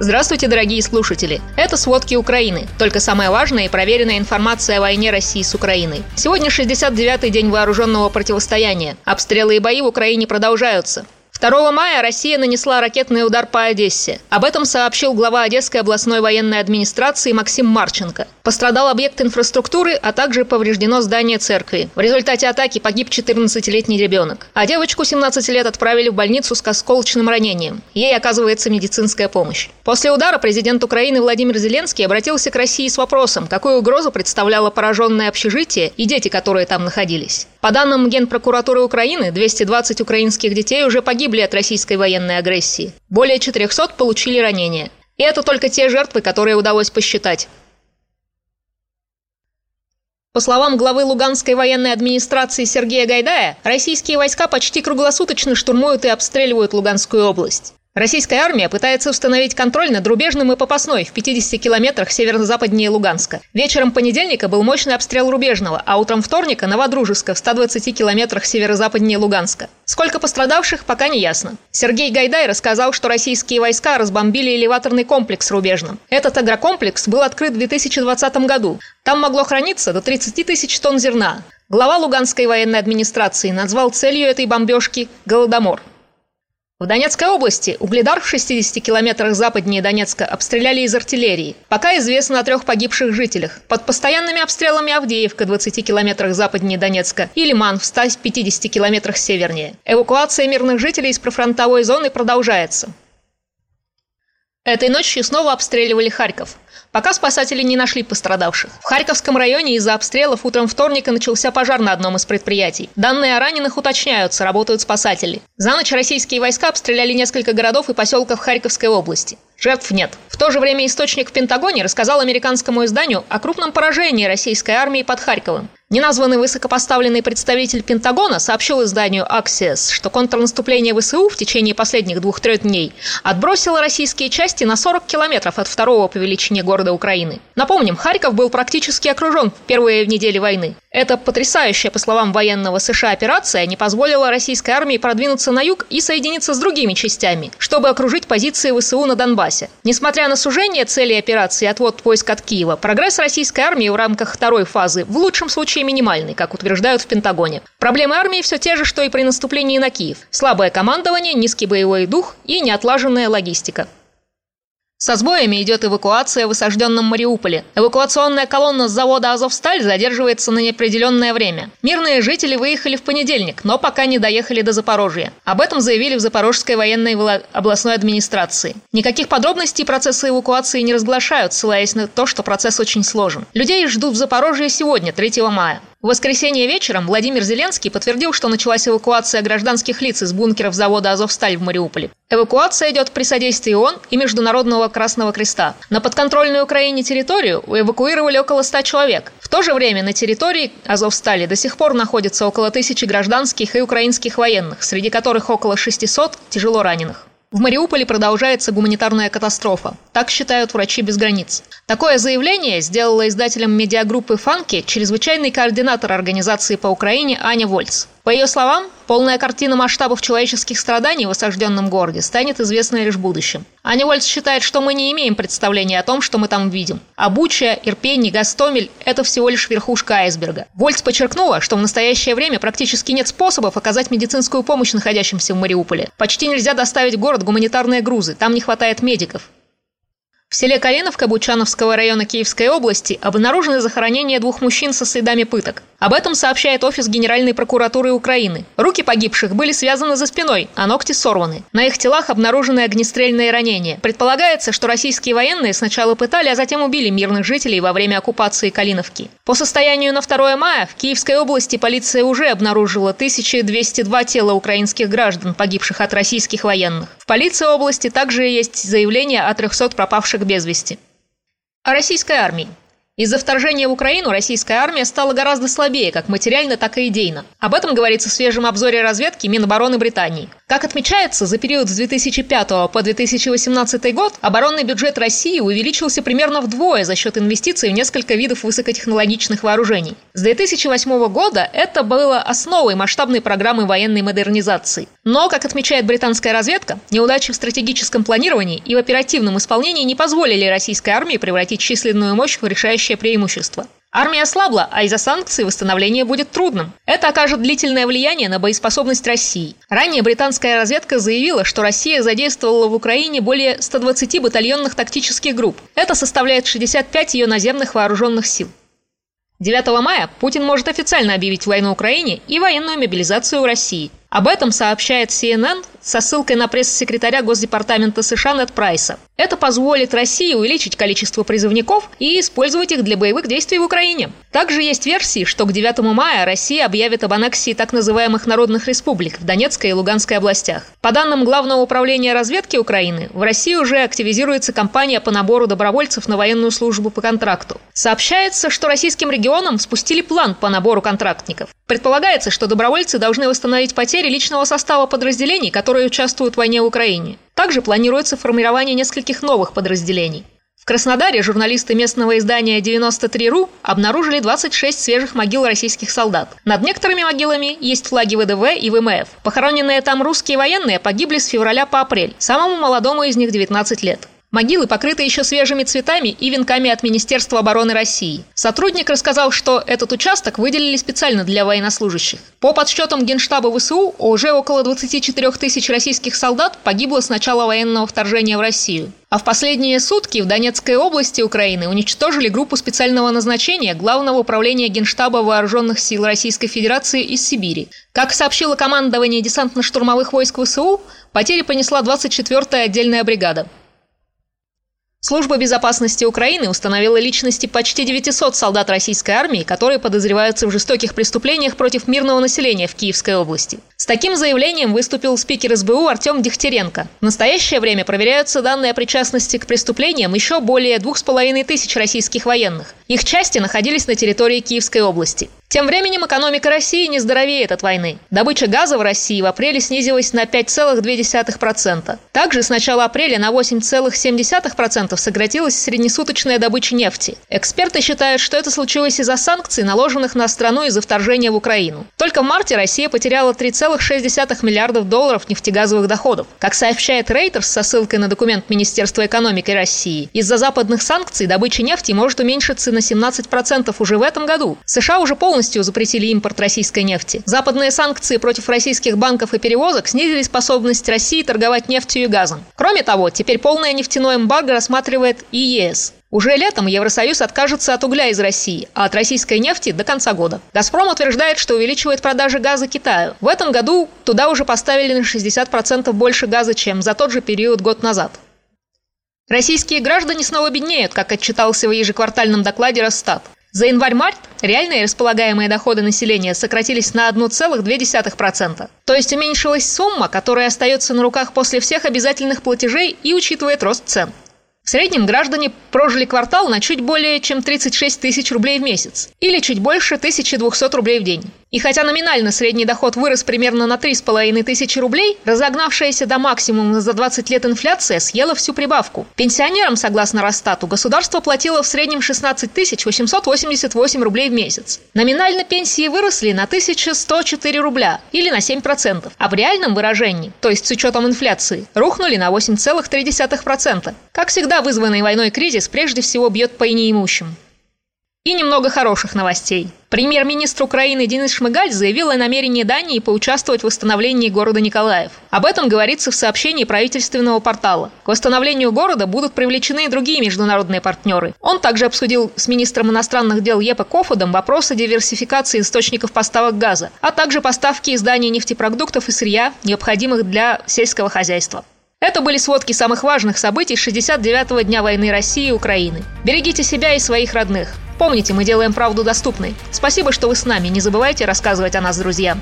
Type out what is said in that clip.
Здравствуйте, дорогие слушатели! Это «Сводки Украины», только самая важная и проверенная информация о войне России с Украиной. Сегодня 69-й день вооруженного противостояния. Обстрелы и бои в Украине продолжаются. 2 мая Россия нанесла ракетный удар по Одессе. Об этом сообщил глава Одесской областной военной администрации Максим Марченко. Пострадал объект инфраструктуры, а также повреждено здание церкви. В результате атаки погиб 14-летний ребенок. А девочку 17 лет отправили в больницу с осколочным ранением. Ей оказывается медицинская помощь. После удара президент Украины Владимир Зеленский обратился к России с вопросом, какую угрозу представляло пораженное общежитие и дети, которые там находились. По данным Генпрокуратуры Украины, 220 украинских детей уже погибли от российской военной агрессии. Более 400 получили ранения. И это только те жертвы, которые удалось посчитать. По словам главы Луганской военной администрации Сергея Гайдая, российские войска почти круглосуточно штурмуют и обстреливают Луганскую область. Российская армия пытается установить контроль над рубежным и попасной в 50 километрах северо-западнее Луганска. Вечером понедельника был мощный обстрел рубежного, а утром вторника – Новодружеска в 120 километрах северо-западнее Луганска. Сколько пострадавших, пока не ясно. Сергей Гайдай рассказал, что российские войска разбомбили элеваторный комплекс рубежным. Этот агрокомплекс был открыт в 2020 году. Там могло храниться до 30 тысяч тонн зерна. Глава Луганской военной администрации назвал целью этой бомбежки – Голодомор. В Донецкой области Угледар в 60 километрах западнее Донецка обстреляли из артиллерии. Пока известно о трех погибших жителях. Под постоянными обстрелами Авдеевка в 20 километрах западнее Донецка и Лиман в 150 километрах севернее. Эвакуация мирных жителей из профронтовой зоны продолжается. Этой ночью снова обстреливали Харьков. Пока спасатели не нашли пострадавших. В Харьковском районе из-за обстрелов утром вторника начался пожар на одном из предприятий. Данные о раненых уточняются, работают спасатели. За ночь российские войска обстреляли несколько городов и поселков Харьковской области. Жертв нет. В то же время источник в Пентагоне рассказал американскому изданию о крупном поражении российской армии под Харьковым. Неназванный высокопоставленный представитель Пентагона сообщил изданию Axios, что контрнаступление ВСУ в течение последних двух-трех дней отбросило российские части на 40 километров от второго по величине города Украины. Напомним, Харьков был практически окружен в первые недели войны. Эта потрясающая, по словам военного США, операция не позволила российской армии продвинуться на юг и соединиться с другими частями, чтобы окружить позиции ВСУ на Донбассе. Несмотря на сужение цели операции и отвод войск от Киева, прогресс российской армии в рамках второй фазы в лучшем случае минимальный, как утверждают в Пентагоне. Проблемы армии все те же, что и при наступлении на Киев. Слабое командование, низкий боевой дух и неотлаженная логистика. Со сбоями идет эвакуация в осажденном Мариуполе. Эвакуационная колонна с завода «Азовсталь» задерживается на неопределенное время. Мирные жители выехали в понедельник, но пока не доехали до Запорожья. Об этом заявили в Запорожской военной областной администрации. Никаких подробностей процесса эвакуации не разглашают, ссылаясь на то, что процесс очень сложен. Людей ждут в Запорожье сегодня, 3 мая. В воскресенье вечером Владимир Зеленский подтвердил, что началась эвакуация гражданских лиц из бункеров завода «Азовсталь» в Мариуполе. Эвакуация идет при содействии ООН и Международного Красного Креста. На подконтрольную Украине территорию эвакуировали около 100 человек. В то же время на территории Азовстали до сих пор находится около тысячи гражданских и украинских военных, среди которых около 600 тяжело раненых. В Мариуполе продолжается гуманитарная катастрофа. Так считают врачи без границ. Такое заявление сделала издателем медиагруппы «Фанки» чрезвычайный координатор организации по Украине Аня Вольц. По ее словам, полная картина масштабов человеческих страданий в осажденном городе станет известна лишь в будущем. Аня Вольц считает, что мы не имеем представления о том, что мы там видим. А Буча, Ирпень Гастомель – это всего лишь верхушка айсберга. Вольц подчеркнула, что в настоящее время практически нет способов оказать медицинскую помощь находящимся в Мариуполе. Почти нельзя доставить в город гуманитарные грузы, там не хватает медиков. В селе Калиновка Бучановского района Киевской области обнаружены захоронения двух мужчин со следами пыток. Об этом сообщает офис Генеральной прокуратуры Украины. Руки погибших были связаны за спиной, а ногти сорваны. На их телах обнаружены огнестрельные ранения. Предполагается, что российские военные сначала пытали, а затем убили мирных жителей во время оккупации Калиновки. По состоянию на 2 мая в Киевской области полиция уже обнаружила 1202 тела украинских граждан, погибших от российских военных. В полиции области также есть заявление о 300 пропавших без вести. О российской армии. Из-за вторжения в Украину российская армия стала гораздо слабее, как материально, так и идейно. Об этом говорится в свежем обзоре разведки Минобороны Британии. Как отмечается, за период с 2005 по 2018 год оборонный бюджет России увеличился примерно вдвое за счет инвестиций в несколько видов высокотехнологичных вооружений. С 2008 года это было основой масштабной программы военной модернизации. Но, как отмечает британская разведка, неудачи в стратегическом планировании и в оперативном исполнении не позволили российской армии превратить численную мощь в решающее преимущество. Армия ослабла, а из-за санкций восстановление будет трудным. Это окажет длительное влияние на боеспособность России. Ранее британская разведка заявила, что Россия задействовала в Украине более 120 батальонных тактических групп. Это составляет 65 ее наземных вооруженных сил. 9 мая Путин может официально объявить войну Украине и военную мобилизацию в России – об этом сообщает CNN со ссылкой на пресс-секретаря Госдепартамента США Нед Прайса. Это позволит России увеличить количество призывников и использовать их для боевых действий в Украине. Также есть версии, что к 9 мая Россия объявит об аннексии так называемых народных республик в Донецкой и Луганской областях. По данным Главного управления разведки Украины, в России уже активизируется кампания по набору добровольцев на военную службу по контракту. Сообщается, что российским регионам спустили план по набору контрактников. Предполагается, что добровольцы должны восстановить потери личного состава подразделений, которые участвуют в войне в Украине. Также планируется формирование нескольких новых подразделений. В Краснодаре журналисты местного издания 93.ru обнаружили 26 свежих могил российских солдат. Над некоторыми могилами есть флаги ВДВ и ВМФ. Похороненные там русские военные погибли с февраля по апрель. Самому молодому из них 19 лет. Могилы покрыты еще свежими цветами и венками от Министерства обороны России. Сотрудник рассказал, что этот участок выделили специально для военнослужащих. По подсчетам Генштаба ВСУ, уже около 24 тысяч российских солдат погибло с начала военного вторжения в Россию. А в последние сутки в Донецкой области Украины уничтожили группу специального назначения Главного управления Генштаба Вооруженных сил Российской Федерации из Сибири. Как сообщило командование десантно-штурмовых войск ВСУ, потери понесла 24-я отдельная бригада. Служба безопасности Украины установила личности почти 900 солдат российской армии, которые подозреваются в жестоких преступлениях против мирного населения в Киевской области. С таким заявлением выступил спикер СБУ Артем Дегтяренко. В настоящее время проверяются данные о причастности к преступлениям еще более двух с половиной тысяч российских военных. Их части находились на территории Киевской области. Тем временем экономика России не здоровеет от войны. Добыча газа в России в апреле снизилась на 5,2%. Также с начала апреля на 8,7% сократилась среднесуточная добыча нефти. Эксперты считают, что это случилось из-за санкций, наложенных на страну из-за вторжения в Украину. Только в марте Россия потеряла 3,6 миллиардов долларов нефтегазовых доходов. Как сообщает Reuters со ссылкой на документ Министерства экономики России, из-за западных санкций добыча нефти может уменьшиться на 17% уже в этом году. США уже полностью запретили импорт российской нефти. Западные санкции против российских банков и перевозок снизили способность России торговать нефтью и газом. Кроме того, теперь полное нефтяное эмбарго рассматривает и ЕС. Уже летом Евросоюз откажется от угля из России, а от российской нефти до конца года. «Газпром» утверждает, что увеличивает продажи газа Китаю. В этом году туда уже поставили на 60% больше газа, чем за тот же период год назад. Российские граждане снова беднеют, как отчитался в ежеквартальном докладе Росстат. За январь-март реальные располагаемые доходы населения сократились на 1,2%. То есть уменьшилась сумма, которая остается на руках после всех обязательных платежей и учитывает рост цен. В среднем граждане прожили квартал на чуть более чем 36 тысяч рублей в месяц или чуть больше 1200 рублей в день. И хотя номинально средний доход вырос примерно на 3,5 тысячи рублей, разогнавшаяся до максимума за 20 лет инфляция съела всю прибавку. Пенсионерам, согласно Росстату, государство платило в среднем 16 888 рублей в месяц. Номинально пенсии выросли на 1104 рубля или на 7%, а в реальном выражении, то есть с учетом инфляции, рухнули на 8,3%. Как всегда, вызванный войной кризис прежде всего бьет по неимущим. И немного хороших новостей. Премьер-министр Украины Денис Шмыгаль заявил о намерении Дании поучаствовать в восстановлении города Николаев. Об этом говорится в сообщении правительственного портала. К восстановлению города будут привлечены и другие международные партнеры. Он также обсудил с министром иностранных дел Епе Кофудом вопросы диверсификации источников поставок газа, а также поставки из Дании нефтепродуктов и сырья, необходимых для сельского хозяйства. Это были сводки самых важных событий 69-го дня войны России и Украины. Берегите себя и своих родных. Помните, мы делаем правду доступной. Спасибо, что вы с нами. Не забывайте рассказывать о нас друзьям.